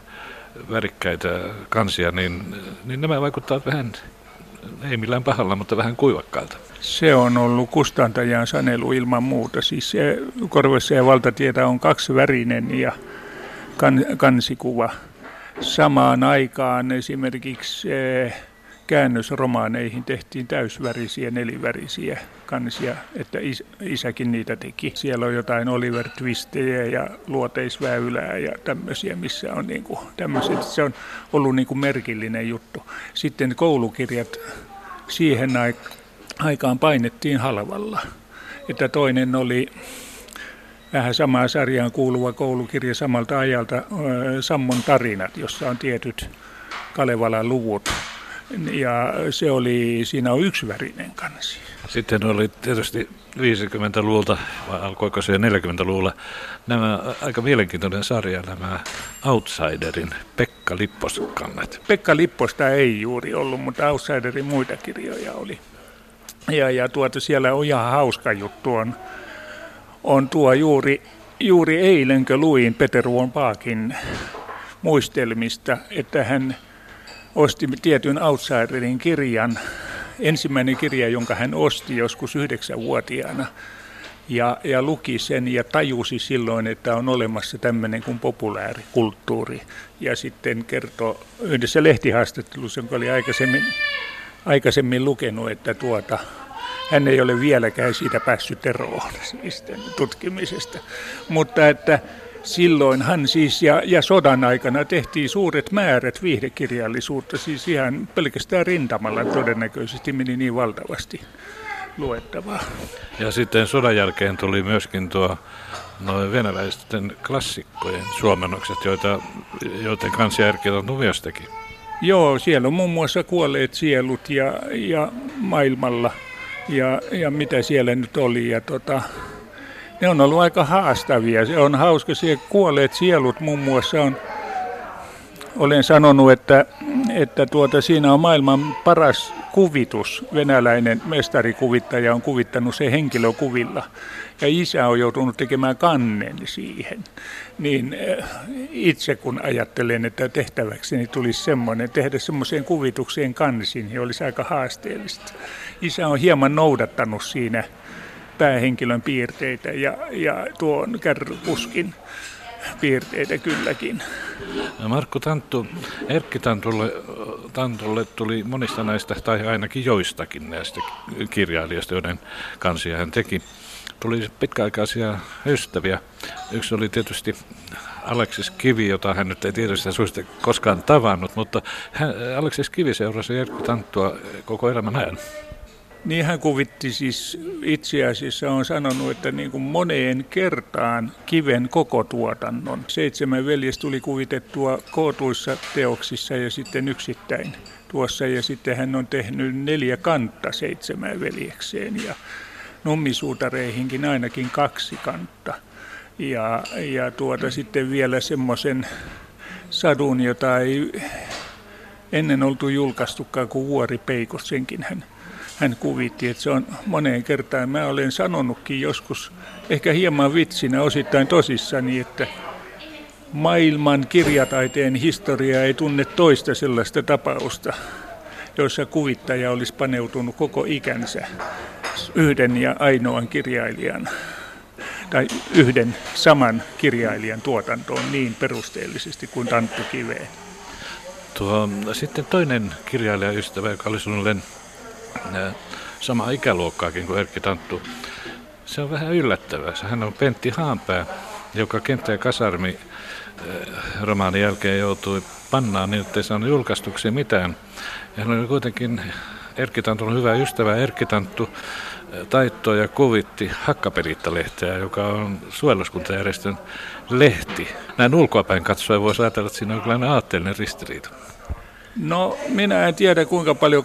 värikkäitä kansia, niin, niin nämä vaikuttavat vähän, ei millään pahalla, mutta vähän kuivakkaalta. Se on ollut kustantajan sanelu ilman muuta. Siis se Korvessa ja valtatietä on kaksi värinen ja kan, kansikuva. Samaan aikaan esimerkiksi eh, käännösromaaneihin tehtiin täysvärisiä, nelivärisiä kansia, että is, isäkin niitä teki. Siellä on jotain Oliver Twistejä ja luoteisväylää ja tämmöisiä, missä on niin kuin, tämmöiset, se on ollut niin kuin merkillinen juttu. Sitten koulukirjat siihen aikaan painettiin halvalla. Että toinen oli vähän samaan sarjaan kuuluva koulukirja samalta ajalta, Sammon tarinat, jossa on tietyt Kalevalan luvut ja se oli, siinä on yksivärinen kansi. Sitten oli tietysti 50-luvulta, vai alkoiko se 40-luvulla, nämä aika mielenkiintoinen sarja, nämä Outsiderin Pekka Lipposkannat. Pekka Lipposta ei juuri ollut, mutta Outsiderin muita kirjoja oli. Ja, ja tuota, siellä on ihan hauska juttu on, on tuo juuri, juuri eilenkö luin Peter Von Paakin muistelmista, että hän osti tietyn Outsiderin kirjan, ensimmäinen kirja, jonka hän osti joskus yhdeksänvuotiaana. Ja, ja luki sen ja tajusi silloin, että on olemassa tämmöinen kuin populaarikulttuuri. Ja sitten kertoi yhdessä lehtihaastattelussa, jonka oli aikaisemmin, aikaisemmin lukenut, että tuota, hän ei ole vieläkään siitä päässyt eroon siis tutkimisesta. Mutta että silloinhan siis ja, ja sodan aikana tehtiin suuret määrät viihdekirjallisuutta, siis ihan pelkästään rintamalla todennäköisesti meni niin valtavasti luettavaa. Ja sitten sodan jälkeen tuli myöskin tuo noin venäläisten klassikkojen suomennokset, joita, joiden kanssa Erkki myös teki. Joo, siellä on muun muassa kuolleet sielut ja, ja maailmalla ja, ja mitä siellä nyt oli. Ja tota, ne on ollut aika haastavia. Se on hauska, se kuolleet sielut muun muassa on, olen sanonut, että, että tuota, siinä on maailman paras kuvitus. Venäläinen mestarikuvittaja on kuvittanut se henkilökuvilla ja isä on joutunut tekemään kannen siihen. Niin eh, itse kun ajattelen, että tehtäväkseni tulisi semmoinen, tehdä semmoiseen kuvitukseen kansin, niin olisi aika haasteellista. Isä on hieman noudattanut siinä päähenkilön piirteitä ja, ja tuon kärrypuskin piirteitä kylläkin. No Markku Tanttu, Erkki Tantulle, Tantulle tuli monista näistä, tai ainakin joistakin näistä kirjailijoista, joiden kansia hän teki. Tuli pitkäaikaisia ystäviä. Yksi oli tietysti Aleksis Kivi, jota hän nyt ei tietysti suista koskaan tavannut, mutta hän, Aleksis Kivi seurasi Erkki Tanttua koko elämän ajan. Niin hän kuvitti siis itse asiassa on sanonut, että niin kuin moneen kertaan kiven koko tuotannon. Seitsemän veljes tuli kuvitettua kootuissa teoksissa ja sitten yksittäin tuossa. Ja sitten hän on tehnyt neljä kantta seitsemän veljekseen ja nummisuutareihinkin ainakin kaksi kantta. Ja, ja tuota sitten vielä semmoisen sadun, jota ei ennen oltu julkaistukaan kuin Vuori Peikos, senkin hän hän kuvitti, että se on moneen kertaan. Mä olen sanonutkin joskus, ehkä hieman vitsinä, osittain tosissani, että maailman kirjataiteen historia ei tunne toista sellaista tapausta, jossa kuvittaja olisi paneutunut koko ikänsä yhden ja ainoan kirjailijan tai yhden saman kirjailijan tuotantoon niin perusteellisesti kuin Tanttu Kiveen. Tuo, sitten toinen kirjailijaystävä, joka oli suunnilleen sama ikäluokkaakin kuin Erkki Tanttu. Se on vähän yllättävää. Hän on Pentti Haanpää, joka Kenttä ja kasarmi romaanin jälkeen joutui pannaan niin, ettei saanut julkaistuksi mitään. Ja hän oli kuitenkin Erkki Tantun hyvä ystävä. Erkki Tanttu taittoi ja kuvitti Hakkaperitta-lehteä, joka on suojeluskuntajärjestön lehti. Näin ulkoapäin katsoen voisi ajatella, että siinä on kyllä aatteellinen ristiriita. No minä en tiedä kuinka paljon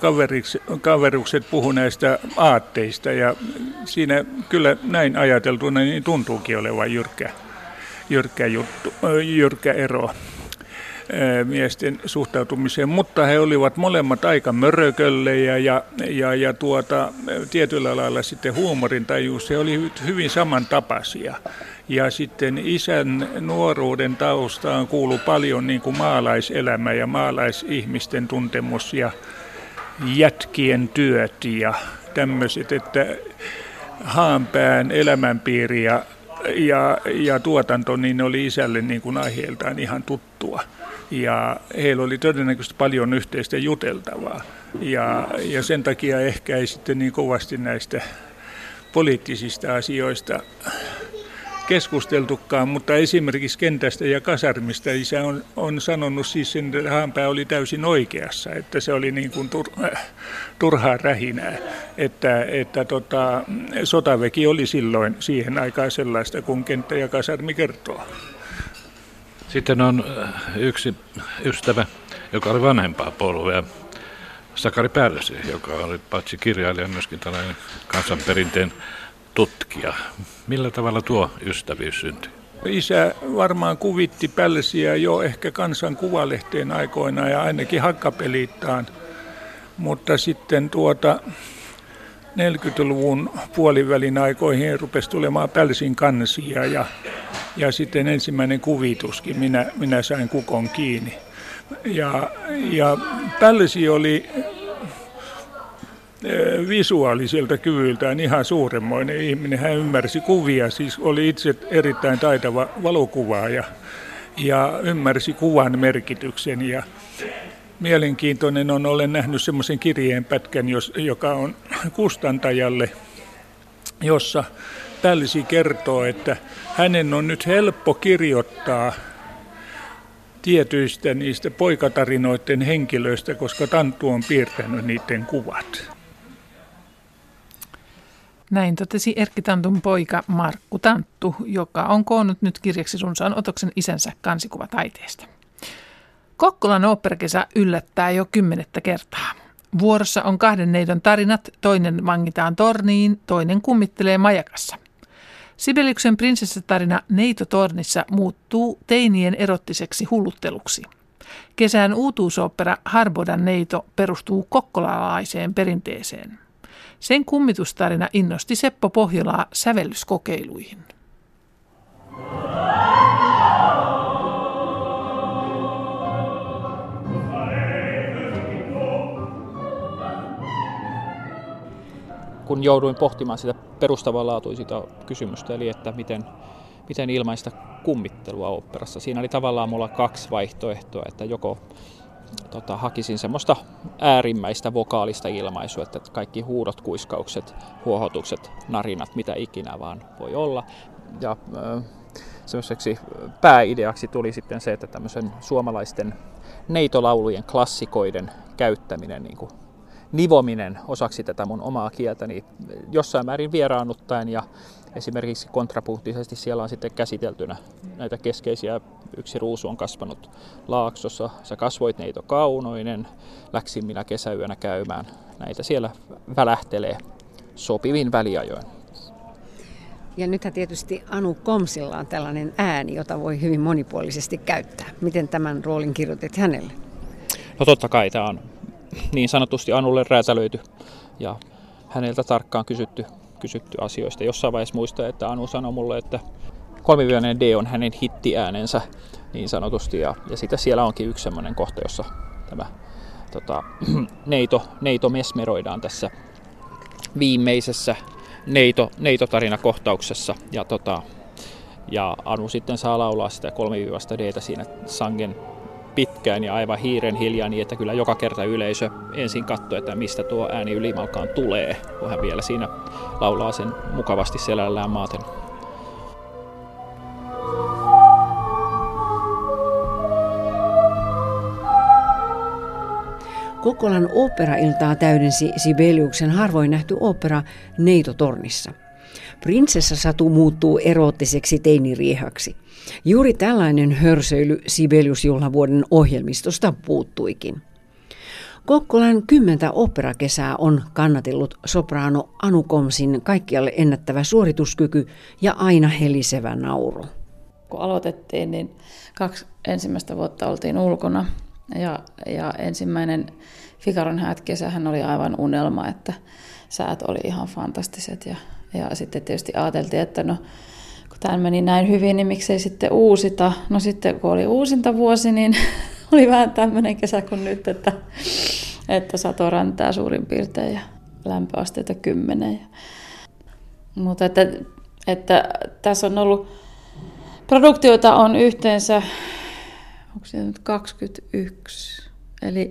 kaverukset puhuu näistä aatteista. Ja siinä kyllä näin ajateltuna niin tuntuukin olevan jyrkkä, jyrkkä, juttu, jyrkkä ero miesten suhtautumiseen, mutta he olivat molemmat aika mörököllejä ja, ja, ja tuota, tietyllä lailla sitten huumorintajuus, he olivat hyvin samantapaisia. Ja sitten isän nuoruuden taustaan kuuluu paljon niin kuin maalaiselämä ja maalaisihmisten tuntemus ja jätkien työt ja tämmöiset, että Haanpään elämänpiiri ja ja, ja tuotanto, niin oli isälle niin kuin aiheeltaan ihan tuttua. Ja heillä oli todennäköisesti paljon yhteistä juteltavaa. Ja, ja sen takia ehkä ei sitten niin kovasti näistä poliittisista asioista keskusteltukaan, mutta esimerkiksi kentästä ja kasarmista isä on, on sanonut siis sen, että Haanpää oli täysin oikeassa, että se oli niin kuin tur, äh, turhaa rähinää, että, että tota, sotaveki oli silloin siihen aikaan sellaista, kun kenttä ja kasarmi kertoo. Sitten on äh, yksi ystävä, joka oli vanhempaa polvea, Sakari Pärsi, joka oli paitsi kirjailija myöskin tällainen kansanperinteen tutkija. Millä tavalla tuo ystävyys syntyi? Isä varmaan kuvitti Pälsiä jo ehkä kansan kuvalehteen aikoina ja ainakin hakkapeliittaan. Mutta sitten tuota 40-luvun puolivälin aikoihin rupesi tulemaan Pälsin kansia ja, ja sitten ensimmäinen kuvituskin minä, minä sain kukon kiinni. Ja, ja Pälsi oli visuaaliselta kyvyltään ihan suuremmoinen ihminen. Hän ymmärsi kuvia, siis oli itse erittäin taitava valokuvaaja ja ymmärsi kuvan merkityksen. Ja mielenkiintoinen on, olen nähnyt semmoisen kirjeenpätkän, joka on kustantajalle, jossa Pälsi kertoo, että hänen on nyt helppo kirjoittaa tietyistä niistä poikatarinoiden henkilöistä, koska Tanttu on piirtänyt niiden kuvat. Näin totesi Erkki Tantun poika Markku Tanttu, joka on koonnut nyt kirjaksi runsaan otoksen isänsä kansikuvataiteesta. Kokkolan oopperakesä yllättää jo kymmenettä kertaa. Vuorossa on kahden neidon tarinat, toinen vangitaan torniin, toinen kummittelee majakassa. Sibeliuksen prinsessatarina Neito tornissa muuttuu teinien erottiseksi hullutteluksi. Kesän uutuusopera Harbodan neito perustuu kokkolalaiseen perinteeseen. Sen kummitustarina innosti Seppo Pohjolaa sävellyskokeiluihin. Kun jouduin pohtimaan sitä perustavanlaatuista kysymystä, eli että miten, miten ilmaista kummittelua oopperassa. Siinä oli tavallaan mulla kaksi vaihtoehtoa, että joko tota, hakisin semmoista äärimmäistä vokaalista ilmaisua, että kaikki huudot, kuiskaukset, huohotukset, narinat, mitä ikinä vaan voi olla. Ja äh, semmoiseksi pääideaksi tuli sitten se, että tämmöisen suomalaisten neitolaulujen klassikoiden käyttäminen niin kuin nivominen osaksi tätä mun omaa kieltä, niin jossain määrin vieraannuttaen ja esimerkiksi kontrapunktisesti siellä on sitten käsiteltynä näitä keskeisiä. Yksi ruusu on kasvanut laaksossa, sä kasvoit neito kaunoinen, läksin minä kesäyönä käymään. Näitä siellä välähtelee sopivin väliajoin. Ja nythän tietysti Anu Komsilla on tällainen ääni, jota voi hyvin monipuolisesti käyttää. Miten tämän roolin kirjoitit hänelle? No totta kai tämä on niin sanotusti Anulle räätälöity ja häneltä tarkkaan kysytty, kysytty asioista. Jossain vaiheessa muistaa, että Anu sanoi mulle, että kolmivyöinen D on hänen hittiäänensä niin sanotusti. Ja, ja sitten siellä onkin yksi sellainen kohta, jossa tämä tota, neito, neito mesmeroidaan tässä viimeisessä neito, neitotarinakohtauksessa. Ja, tota, ja Anu sitten saa laulaa sitä kolmiviivasta d siinä sangen pitkään ja aivan hiiren hiljaa niin, että kyllä joka kerta yleisö ensin katsoo, että mistä tuo ääni ylimalkaan tulee, kun hän vielä siinä laulaa sen mukavasti selällään maaten. Kokkolan operailtaa täydensi Sibeliuksen harvoin nähty opera Neitotornissa. Prinsessa Satu muuttuu eroottiseksi teiniriehaksi. Juuri tällainen hörsöily Sibeliusjuhlavuoden ohjelmistosta puuttuikin. Kokkolan kymmentä operakesää on kannatellut sopraano Anu Komsin kaikkialle ennättävä suorituskyky ja aina helisevä nauru. Kun aloitettiin, niin kaksi ensimmäistä vuotta oltiin ulkona ja, ja ensimmäinen Fikaron häät kesähän oli aivan unelma, että säät oli ihan fantastiset ja, ja sitten tietysti ajateltiin, että no kun tämä meni näin hyvin, niin miksei sitten uusita. No sitten kun oli uusinta vuosi, niin oli vähän tämmöinen kesä kuin nyt, että, että sato räntää suurin piirtein ja lämpöasteita kymmenen. Mutta että Että tässä on ollut, produktioita on yhteensä, onko se nyt 21, eli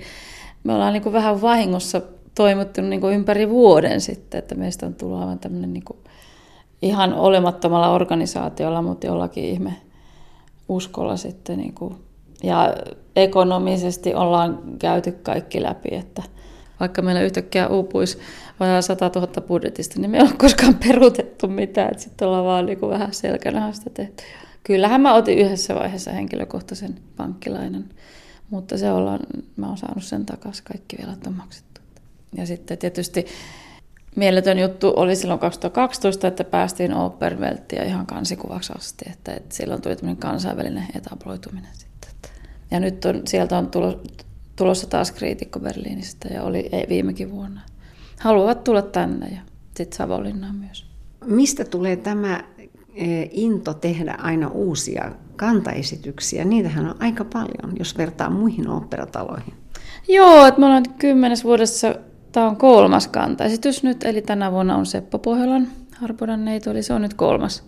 me ollaan niin kuin vähän vahingossa toimittu niin kuin ympäri vuoden sitten, että meistä on tullut aivan tämmöinen niin kuin ihan olemattomalla organisaatiolla, mutta jollakin ihme uskolla sitten niin kuin, ja ekonomisesti ollaan käyty kaikki läpi, että vaikka meillä yhtäkkiä uupuisi vajaa 100 000 budjetista, niin me ei ole koskaan peruutettu mitään, sitten ollaan vaan niin kuin vähän selkänahasta tehty. Kyllähän mä otin yhdessä vaiheessa henkilökohtaisen pankkilainan, mutta se ollaan, mä oon saanut sen takaisin, kaikki vielä on maksettu. Ja sitten tietysti mieletön juttu oli silloin 2012, että päästiin Opervelttiin ihan kansikuvaksi asti, että, että silloin tuli tämmöinen kansainvälinen etabloituminen sitten. Ja nyt on, sieltä on tulossa taas kriitikko Berliinistä ja oli ei, viimekin vuonna. Haluavat tulla tänne ja sitten Savonlinnaan myös. Mistä tulee tämä into tehdä aina uusia kantaesityksiä? Niitähän on aika paljon, jos vertaa muihin operataloihin. Joo, että me ollaan kymmenes vuodessa Tämä on kolmas kantaesitys nyt, eli tänä vuonna on Seppo Pohjolan Harpodan neito, eli se on nyt kolmas.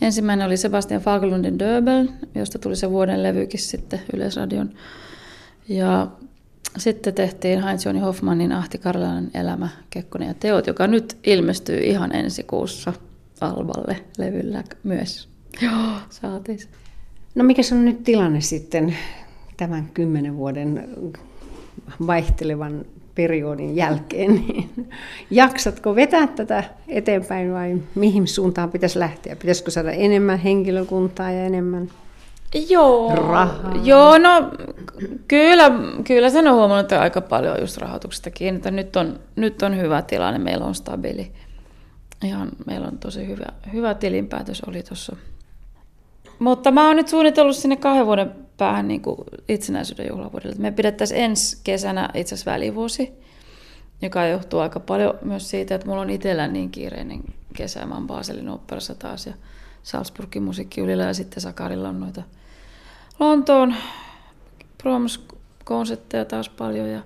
Ensimmäinen oli Sebastian Fagerlundin Döbel, josta tuli se vuoden levykin sitten Yleisradion. Ja sitten tehtiin Heinz-Joni Hoffmannin Ahti Karlainen elämä, Kekkonen ja teot, joka nyt ilmestyy ihan ensi kuussa Alballe levyllä myös. Joo, saatiin No mikä on nyt tilanne sitten tämän kymmenen vuoden vaihtelevan periodin jälkeen, niin jaksatko vetää tätä eteenpäin vai mihin suuntaan pitäisi lähteä? Pitäisikö saada enemmän henkilökuntaa ja enemmän Joo, rahaa? Joo, no kyllä, kyllä sen on huomannut että aika paljon just rahoituksesta kiinni. Nyt, on, nyt on hyvä tilanne, meillä on stabiili. Ihan, meillä on tosi hyvä, hyvä tilinpäätös oli tuossa. Mutta mä oon nyt suunnitellut sinne kahden vuoden päähän niin kuin itsenäisyyden juhlavuodelle. Me pidettäisiin ensi kesänä itse asiassa välivuosi, joka johtuu aika paljon myös siitä, että mulla on itsellä niin kiireinen kesä. Mä oon Baselin operassa taas ja Salzburgin musiikkiylillä ja sitten Sakarilla on noita Lontoon promoskonsepteja taas paljon. Ja...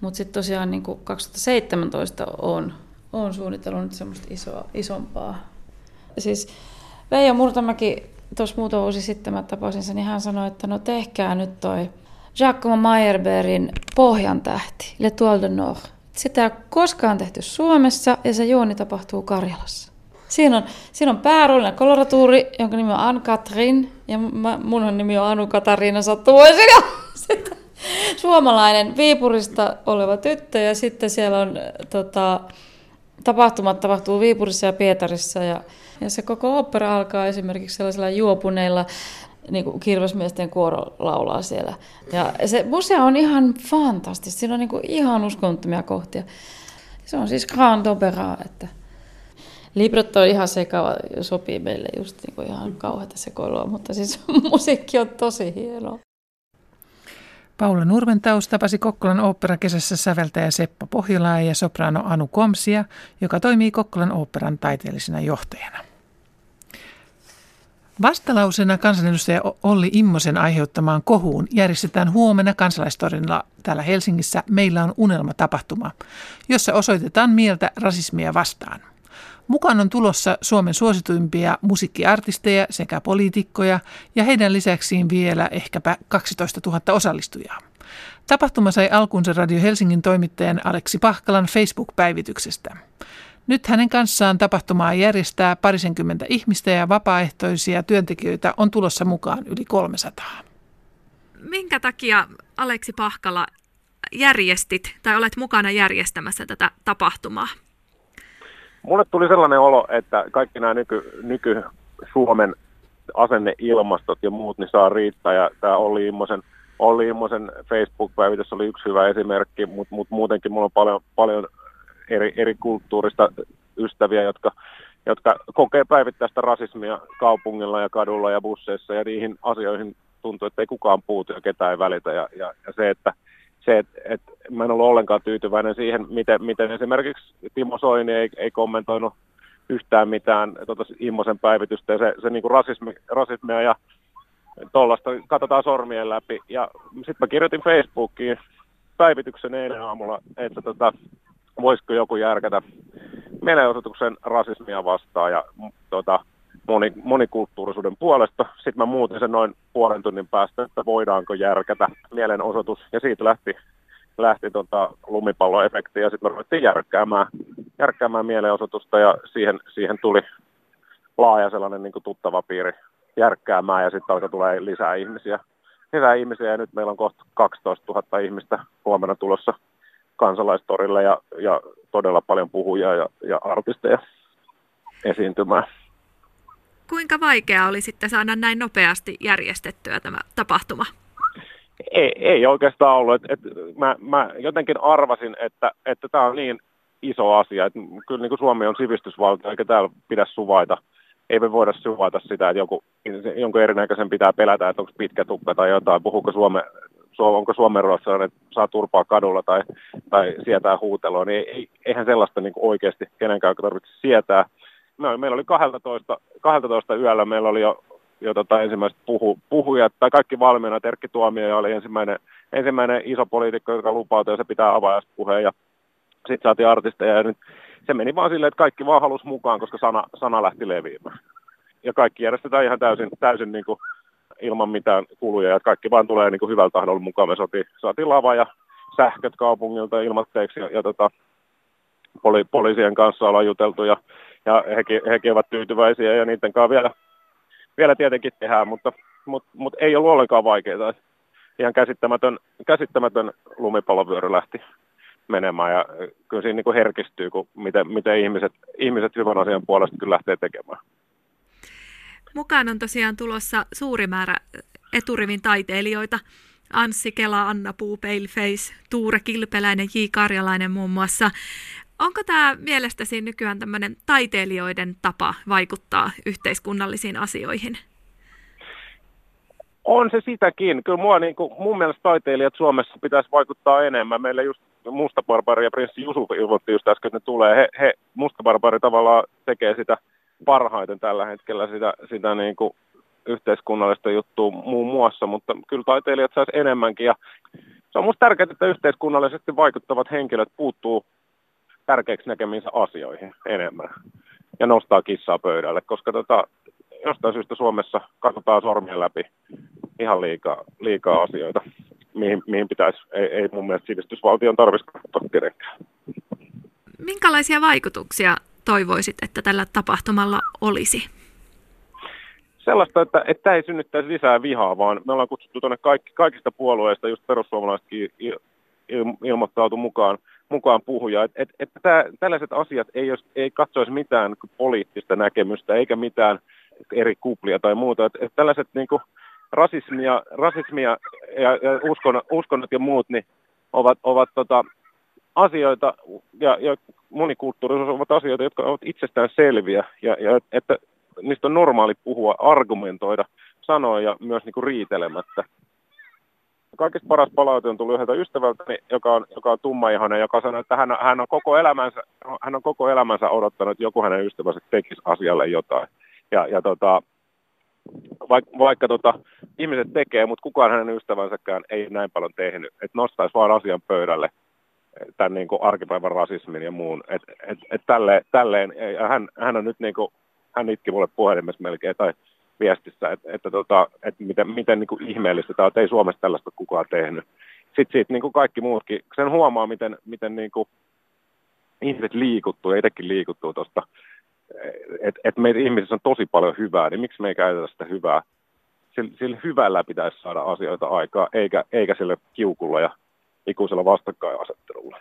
Mutta sitten tosiaan niin kuin 2017 on, on suunnitellut nyt semmoista isoa, isompaa. Siis Veijo Murtamäki tuossa muutama vuosi sitten mä tapasin sen, niin hän sanoi, että no tehkää nyt toi Giacomo Meyerbeerin Pohjan tähti, Le Toile de Nord. Sitä ei ole koskaan tehty Suomessa ja se juoni tapahtuu Karjalassa. Siinä on, siinä on pääroolinen koloratuuri, jonka nimi on Anne Katrin, ja mä, mun nimi on Anu Katariina sitten suomalainen Viipurista oleva tyttö, ja sitten siellä on tota, tapahtumat tapahtuu Viipurissa ja Pietarissa, ja ja se koko opera alkaa esimerkiksi sellaisilla juopuneilla, niin kuin kirvesmiesten kuoro laulaa siellä. Ja se museo on ihan fantastista, siinä on niin kuin ihan uskomattomia kohtia. Se on siis Grand Opera, että Libretto on ihan sekava, sopii meille just niin kuin ihan kauheata sekoilua, mutta siis musiikki on tosi hienoa. Paula Nurmentaus tapasi Kokkolan ooppera kesässä säveltäjä Seppo Pohjolaa ja soprano Anu Komsia, joka toimii Kokkolan oopperan taiteellisena johtajana. Vastalausena kansanedustaja Olli Immosen aiheuttamaan kohuun järjestetään huomenna kansalaistorilla täällä Helsingissä Meillä on unelma-tapahtuma, jossa osoitetaan mieltä rasismia vastaan. Mukaan on tulossa Suomen suosituimpia musiikkiartisteja sekä poliitikkoja ja heidän lisäksiin vielä ehkäpä 12 000 osallistujaa. Tapahtuma sai alkunsa Radio Helsingin toimittajan Aleksi Pahkalan Facebook-päivityksestä. Nyt hänen kanssaan tapahtumaa järjestää parisenkymmentä ihmistä ja vapaaehtoisia työntekijöitä on tulossa mukaan yli 300. Minkä takia Aleksi Pahkala järjestit tai olet mukana järjestämässä tätä tapahtumaa? Mulle tuli sellainen olo, että kaikki nämä nyky, nyky Suomen asenneilmastot ja muut niin saa riittää. Ja tämä Olli Immosen, Olli Immosen Facebook-päivitys oli yksi hyvä esimerkki, mutta mut muutenkin mulla on paljon, paljon eri, eri kulttuurista ystäviä, jotka, jotka kokee päivittäistä rasismia kaupungilla ja kadulla ja busseissa ja niihin asioihin tuntuu, että ei kukaan puutu ja ketään ei välitä. Ja, ja, ja se, että se, että, että mä en ollut ollenkaan tyytyväinen siihen, miten, miten esimerkiksi Timo Soini ei, ei kommentoinut yhtään mitään tuota Immosen päivitystä ja se, se niin kuin rasismi, rasismia ja tuollaista katsotaan sormien läpi. Ja sitten mä kirjoitin Facebookiin päivityksen eilen aamulla, että tota, voisiko joku järkätä mielenosoituksen rasismia vastaan ja tota, moni, monikulttuurisuuden puolesta. Sitten mä muutin sen noin puolen tunnin päästä, että voidaanko järkätä mielenosoitus. Ja siitä lähti, lähti tota lumipalloefekti ja sitten me ruvettiin järkkäämään, järkkäämään mielenosoitusta ja siihen, siihen tuli laaja sellainen niin tuttava piiri järkkäämään ja sitten alkoi tulee lisää ihmisiä. Lisää ihmisiä ja nyt meillä on kohta 12 000 ihmistä huomenna tulossa kansalaistorille ja, ja todella paljon puhujia ja, ja artisteja esiintymään. Kuinka vaikeaa oli sitten saada näin nopeasti järjestettyä tämä tapahtuma? Ei, ei oikeastaan ollut. Et, et, mä, mä jotenkin arvasin, että, että tämä on niin iso asia. Että kyllä niin kuin Suomi on sivistysvaltio, eikä täällä pidä suvaita. Ei me voida suvaita sitä, että joku, jonkun erinäköisen pitää pelätä, että onko pitkä tukka tai jotain. Puhuuko Suome, onko Suomen ruotsalainen, että saa turpaa kadulla tai, tai sietää huutelua. Niin ei, eihän sellaista niin oikeasti kenenkään tarvitse sietää me, meillä oli 12, 12 yöllä, meillä oli jo, jo tota ensimmäiset puhu, puhujat, tai kaikki valmiina, Terkki Tuomio oli ensimmäinen, ensimmäinen iso poliitikko, joka lupautui, ja se pitää avaajaspuheen, ja sitten saatiin artisteja, ja nyt se meni vaan silleen, että kaikki vaan halusi mukaan, koska sana, sana lähti leviämään. Ja kaikki järjestetään ihan täysin, täysin niin kuin ilman mitään kuluja, ja kaikki vaan tulee niin kuin hyvällä tahdolla mukaan. Me saatiin, saatiin lava ja sähköt kaupungilta ilmatteeksi, ja, ja tota, poli, poliisien kanssa ollaan juteltu, ja ja hekin, hekin ovat tyytyväisiä ja niiden kanssa vielä, vielä tietenkin tehdään, mutta, mutta, mutta ei ollut ollenkaan vaikeaa. Ihan käsittämätön, käsittämätön lumipallovyöry lähti menemään ja kyllä siinä niin kuin herkistyy, kun miten, miten ihmiset, ihmiset hyvän asian puolesta kyllä lähtee tekemään. Mukaan on tosiaan tulossa suuri määrä eturivin taiteilijoita. Anssi Kela, Anna Puu, Paleface, Tuure Kilpeläinen, J. Karjalainen muun muassa. Onko tämä mielestäsi nykyään tämmöinen taiteilijoiden tapa vaikuttaa yhteiskunnallisiin asioihin? On se sitäkin. Kyllä mua, niin kuin, mun mielestä taiteilijat Suomessa pitäisi vaikuttaa enemmän. Meillä just Musta Barbari ja Prinssi Jusuf ilmoitti just äsken, että ne tulee. He, he Musta Barbari tavallaan tekee sitä parhaiten tällä hetkellä, sitä, sitä niin kuin yhteiskunnallista juttua muun muassa, mutta kyllä taiteilijat saisi enemmänkin. Ja se on minusta tärkeää, että yhteiskunnallisesti vaikuttavat henkilöt puuttuu tärkeäksi näkemiinsä asioihin enemmän ja nostaa kissaa pöydälle, koska tota, jostain syystä Suomessa katsotaan sormien läpi ihan liikaa, liikaa asioita, mihin, mihin pitäisi, ei, ei mun mielestä sivistysvaltion tarvitsisi katsoa kenenkään. Minkälaisia vaikutuksia toivoisit, että tällä tapahtumalla olisi? Sellaista, että, että tämä ei synnyttäisi lisää vihaa, vaan me ollaan kutsuttu tuonne kaikki, kaikista puolueista, just perussuomalaisetkin il, il, ilmoittautu mukaan – mukaan puhuja. Et, et, et tää, tällaiset asiat ei, jos, ei katsoisi mitään poliittista näkemystä eikä mitään eri kuplia tai muuta. Et, et tällaiset niin kuin, rasismia, rasismia ja, ja uskon, uskonnot ja muut niin ovat, ovat tota, asioita ja, ja monikulttuurisuus ovat asioita, jotka ovat itsestään selviä ja, ja että niistä on normaali puhua, argumentoida, sanoa ja myös niin kuin riitelemättä kaikista paras palaute on tullut yhdeltä ystävältäni, joka on, joka on tummaihoinen, joka sanoi, että hän, hän, on koko elämänsä, hän on koko elämänsä odottanut, että joku hänen ystävänsä tekisi asialle jotain. Ja, ja tota, vaikka, vaikka tota, ihmiset tekee, mutta kukaan hänen ystävänsäkään ei näin paljon tehnyt, että nostaisi vaan asian pöydälle tämän niin kuin arkipäivän rasismin ja muun. Et, et, et tälleen, tälleen, hän, hän on nyt niin kuin, hän itki mulle puhelimessa melkein, tai viestissä, että, että, tota, että miten, miten niin kuin ihmeellistä tämä on, että ei Suomessa tällaista kukaan tehnyt. Sitten siitä niin kuin kaikki muutkin, sen huomaa, miten, miten niin kuin ihmiset liikuttuu ja itsekin liikuttuu tuosta, että et meidän ihmisissä on tosi paljon hyvää, niin miksi me ei käytetä sitä hyvää? Sillä, sillä hyvällä pitäisi saada asioita aikaa, eikä, eikä sille kiukulla ja ikuisella vastakkainasettelulla.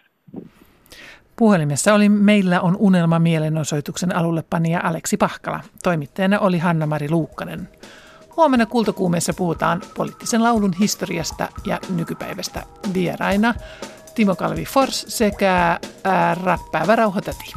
Puhelimessa oli Meillä on unelma mielenosoituksen alullepanija Aleksi Pahkala. Toimittajana oli Hanna-Mari Luukkanen. Huomenna Kultokuumeessa puhutaan poliittisen laulun historiasta ja nykypäivästä vieraina Timo Kalvi Fors sekä ää, räppäävä Rauhoitäti.